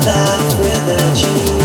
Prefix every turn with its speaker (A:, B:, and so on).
A: Of you.